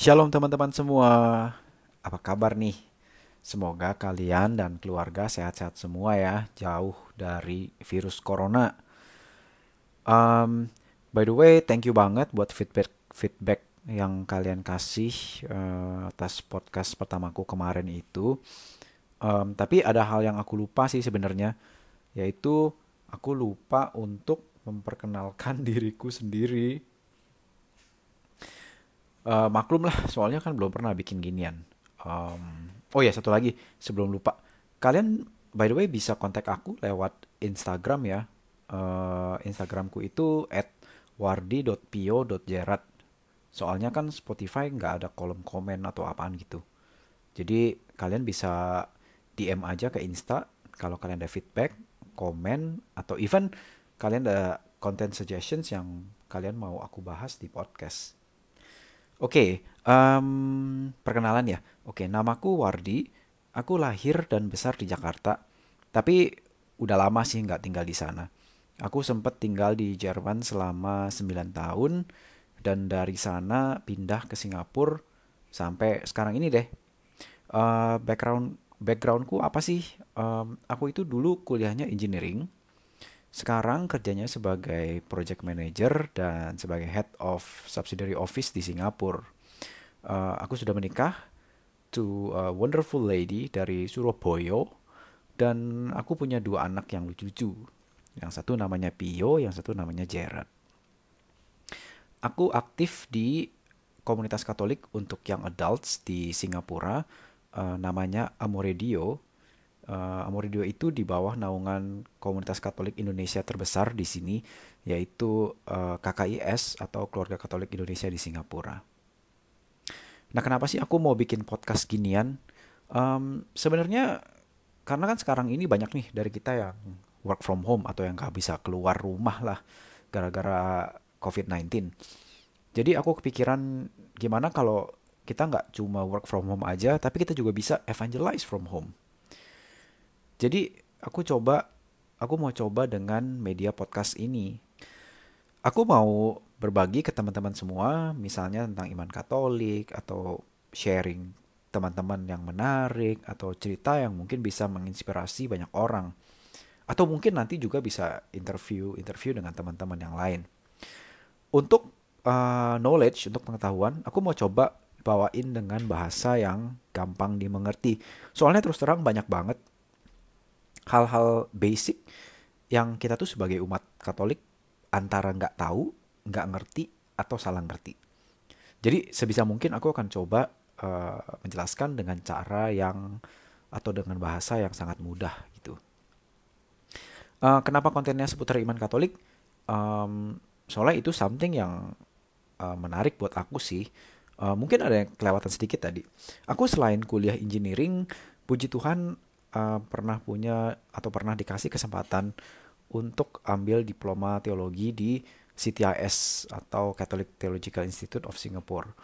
Shalom teman-teman semua. Apa kabar nih? Semoga kalian dan keluarga sehat-sehat semua ya, jauh dari virus corona. Um, by the way, thank you banget buat feedback feedback yang kalian kasih uh, atas podcast pertamaku kemarin itu. Um, tapi ada hal yang aku lupa sih sebenarnya, yaitu aku lupa untuk memperkenalkan diriku sendiri. Uh, maklum lah, soalnya kan belum pernah bikin ginian. Um, oh ya, satu lagi sebelum lupa. Kalian by the way bisa kontak aku lewat Instagram ya. Uh, Instagramku itu at wardi.pio.jerat. Soalnya kan Spotify nggak ada kolom komen atau apaan gitu. Jadi kalian bisa DM aja ke Insta kalau kalian ada feedback, komen, atau even kalian ada content suggestions yang kalian mau aku bahas di podcast. Oke, okay, um, perkenalan ya. Oke, okay, namaku Wardi. Aku lahir dan besar di Jakarta, tapi udah lama sih nggak tinggal di sana. Aku sempat tinggal di Jerman selama 9 tahun, dan dari sana pindah ke Singapura sampai sekarang ini deh. Uh, background backgroundku apa sih? Um, aku itu dulu kuliahnya engineering, sekarang kerjanya sebagai project manager dan sebagai head of subsidiary office di Singapura. Uh, aku sudah menikah to a wonderful lady dari Surabaya dan aku punya dua anak yang lucu-lucu. Yang satu namanya Pio, yang satu namanya Jared. Aku aktif di komunitas Katolik untuk young adults di Singapura, uh, namanya Amoredio uh, Amoridio itu di bawah naungan komunitas Katolik Indonesia terbesar di sini, yaitu uh, eh, KKIS atau Keluarga Katolik Indonesia di Singapura. Nah, kenapa sih aku mau bikin podcast ginian? Um, Sebenarnya karena kan sekarang ini banyak nih dari kita yang work from home atau yang gak bisa keluar rumah lah gara-gara COVID-19. Jadi aku kepikiran gimana kalau kita nggak cuma work from home aja, tapi kita juga bisa evangelize from home. Jadi aku coba, aku mau coba dengan media podcast ini. Aku mau berbagi ke teman-teman semua, misalnya tentang iman Katolik atau sharing teman-teman yang menarik atau cerita yang mungkin bisa menginspirasi banyak orang. Atau mungkin nanti juga bisa interview-interview dengan teman-teman yang lain. Untuk uh, knowledge, untuk pengetahuan, aku mau coba bawain dengan bahasa yang gampang dimengerti. Soalnya terus terang banyak banget hal-hal basic yang kita tuh sebagai umat Katolik antara nggak tahu, nggak ngerti, atau salah ngerti. Jadi sebisa mungkin aku akan coba uh, menjelaskan dengan cara yang atau dengan bahasa yang sangat mudah gitu. Uh, kenapa kontennya seputar iman Katolik? Um, soalnya itu something yang uh, menarik buat aku sih. Uh, mungkin ada yang kelewatan sedikit tadi. Aku selain kuliah engineering, puji Tuhan uh, pernah punya atau pernah dikasih kesempatan untuk ambil diploma teologi di CTIS atau Catholic Theological Institute of Singapore.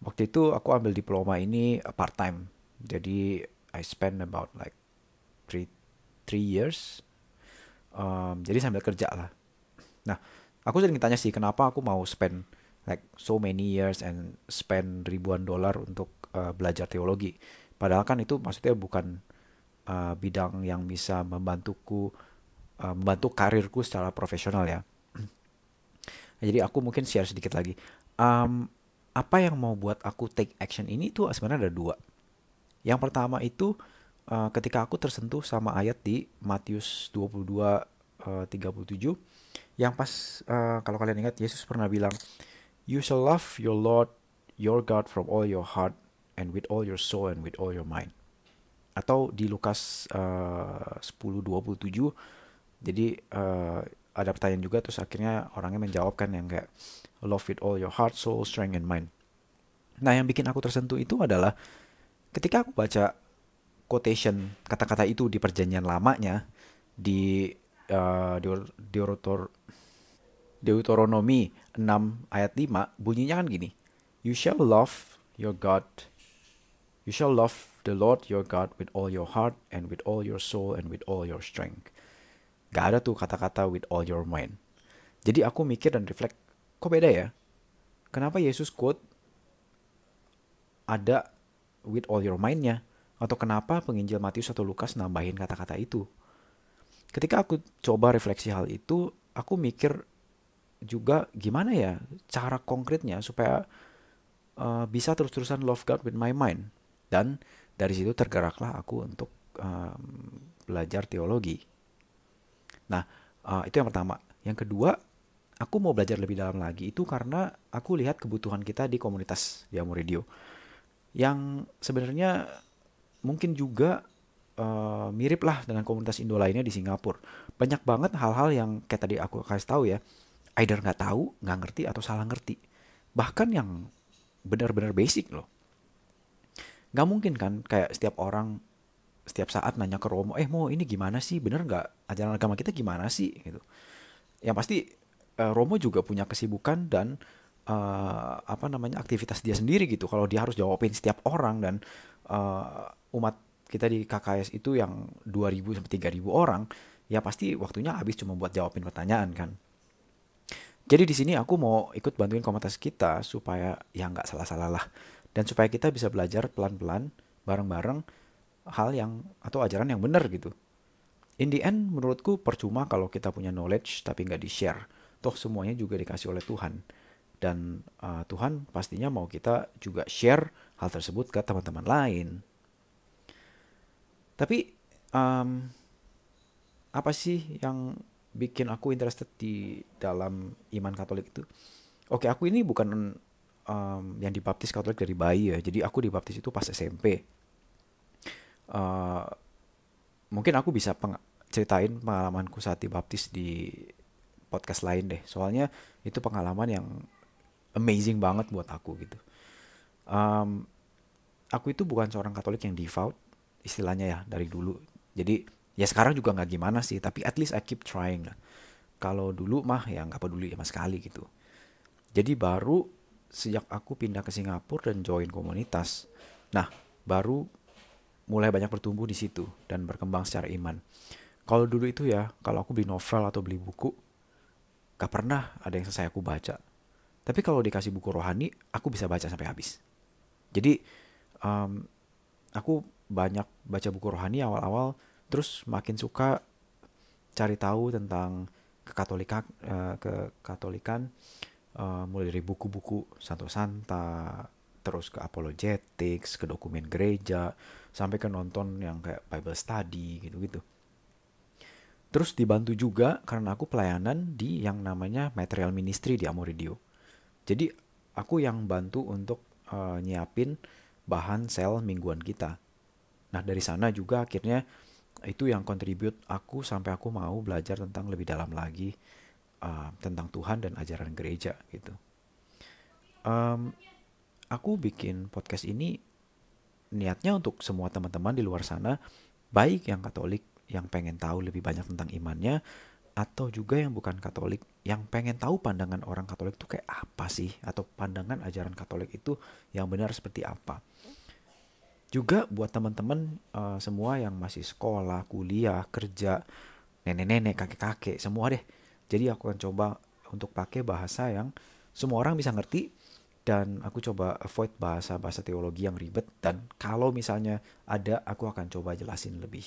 Waktu itu aku ambil diploma ini part time. Jadi I spend about like three three years. Um, jadi sambil kerja lah. Nah, aku sering tanya sih kenapa aku mau spend like so many years and spend ribuan dolar untuk uh, belajar teologi. Padahal kan itu maksudnya bukan uh, bidang yang bisa membantuku uh, membantu karirku secara profesional ya. Jadi aku mungkin share sedikit lagi. Um, apa yang mau buat aku take action ini tuh sebenarnya ada dua. Yang pertama itu uh, ketika aku tersentuh sama ayat di Matius 22 uh, 37 yang pas uh, kalau kalian ingat Yesus pernah bilang you shall love your Lord your God from all your heart and with all your soul and with all your mind atau di Lukas uh, 10:27 jadi uh, ada pertanyaan juga terus akhirnya orangnya menjawab kan yang kayak love with all your heart, soul, strength and mind. Nah, yang bikin aku tersentuh itu adalah ketika aku baca quotation kata-kata itu di perjanjian lamanya di uh, Deuteronomi 6 ayat 5 bunyinya kan gini. You shall love your God. You shall love the Lord your God with all your heart and with all your soul and with all your strength. Gak ada tuh kata-kata with all your mind. Jadi aku mikir dan reflect, kok beda ya? Kenapa Yesus quote ada with all your mindnya atau kenapa penginjil Matius atau Lukas nambahin kata-kata itu ketika aku coba refleksi hal itu aku mikir juga gimana ya cara konkretnya supaya uh, bisa terus-terusan love God with my mind dan dari situ tergeraklah aku untuk um, belajar teologi. Nah uh, itu yang pertama. Yang kedua aku mau belajar lebih dalam lagi itu karena aku lihat kebutuhan kita di komunitas di Amo Radio yang sebenarnya mungkin juga uh, mirip lah dengan komunitas Indo lainnya di Singapura. Banyak banget hal-hal yang kayak tadi aku kasih tahu ya, either nggak tahu, nggak ngerti atau salah ngerti. Bahkan yang benar-benar basic loh. Nggak mungkin kan kayak setiap orang setiap saat nanya ke Romo, eh mau ini gimana sih, bener nggak ajaran agama kita gimana sih gitu. Yang pasti uh, Romo juga punya kesibukan dan uh, apa namanya aktivitas dia sendiri gitu. Kalau dia harus jawabin setiap orang dan uh, umat kita di KKS itu yang 2000 sampai 3000 orang, ya pasti waktunya habis cuma buat jawabin pertanyaan kan. Jadi di sini aku mau ikut bantuin komunitas kita supaya ya nggak salah-salah lah dan supaya kita bisa belajar pelan-pelan bareng-bareng hal yang atau ajaran yang benar gitu. In the end menurutku percuma kalau kita punya knowledge tapi nggak di-share. Toh semuanya juga dikasih oleh Tuhan. Dan uh, Tuhan pastinya mau kita juga share hal tersebut ke teman-teman lain. Tapi um, apa sih yang bikin aku interested di dalam iman Katolik itu? Oke, aku ini bukan um, yang dibaptis Katolik dari bayi ya. Jadi aku dibaptis itu pas SMP. Uh, mungkin aku bisa peng ceritain pengalamanku saat dibaptis di podcast lain deh. Soalnya itu pengalaman yang amazing banget buat aku gitu. Um, aku itu bukan seorang Katolik yang devout istilahnya ya dari dulu. Jadi ya sekarang juga nggak gimana sih, tapi at least I keep trying lah. Kalau dulu mah ya nggak peduli sama sekali gitu. Jadi baru sejak aku pindah ke Singapura dan join komunitas, nah baru mulai banyak bertumbuh di situ dan berkembang secara iman. Kalau dulu itu ya, kalau aku beli novel atau beli buku, gak pernah ada yang selesai aku baca. Tapi kalau dikasih buku rohani, aku bisa baca sampai habis. Jadi um, aku banyak baca buku rohani awal-awal terus makin suka cari tahu tentang kekatolikan uh, kekatolikan uh, mulai dari buku-buku Santo Santa terus ke apologetics ke dokumen gereja sampai ke nonton yang kayak Bible study gitu-gitu. Terus dibantu juga karena aku pelayanan di yang namanya material ministry di Amoridio. Jadi aku yang bantu untuk uh, nyiapin bahan sel mingguan kita. Nah dari sana juga akhirnya itu yang kontribut aku sampai aku mau belajar tentang lebih dalam lagi uh, tentang Tuhan dan ajaran gereja gitu. Um, aku bikin podcast ini niatnya untuk semua teman-teman di luar sana, baik yang Katolik yang pengen tahu lebih banyak tentang imannya, atau juga yang bukan Katolik yang pengen tahu pandangan orang Katolik itu kayak apa sih, atau pandangan ajaran Katolik itu yang benar seperti apa juga buat teman-teman uh, semua yang masih sekolah, kuliah, kerja, nenek-nenek, kakek-kakek, semua deh. Jadi aku akan coba untuk pakai bahasa yang semua orang bisa ngerti dan aku coba avoid bahasa-bahasa teologi yang ribet dan kalau misalnya ada aku akan coba jelasin lebih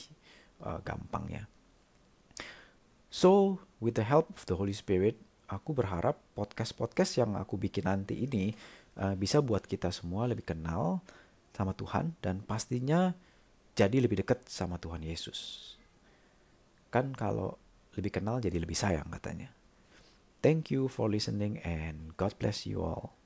uh, gampangnya. So, with the help of the Holy Spirit, aku berharap podcast-podcast yang aku bikin nanti ini uh, bisa buat kita semua lebih kenal sama Tuhan dan pastinya jadi lebih dekat sama Tuhan Yesus. Kan kalau lebih kenal jadi lebih sayang katanya. Thank you for listening and God bless you all.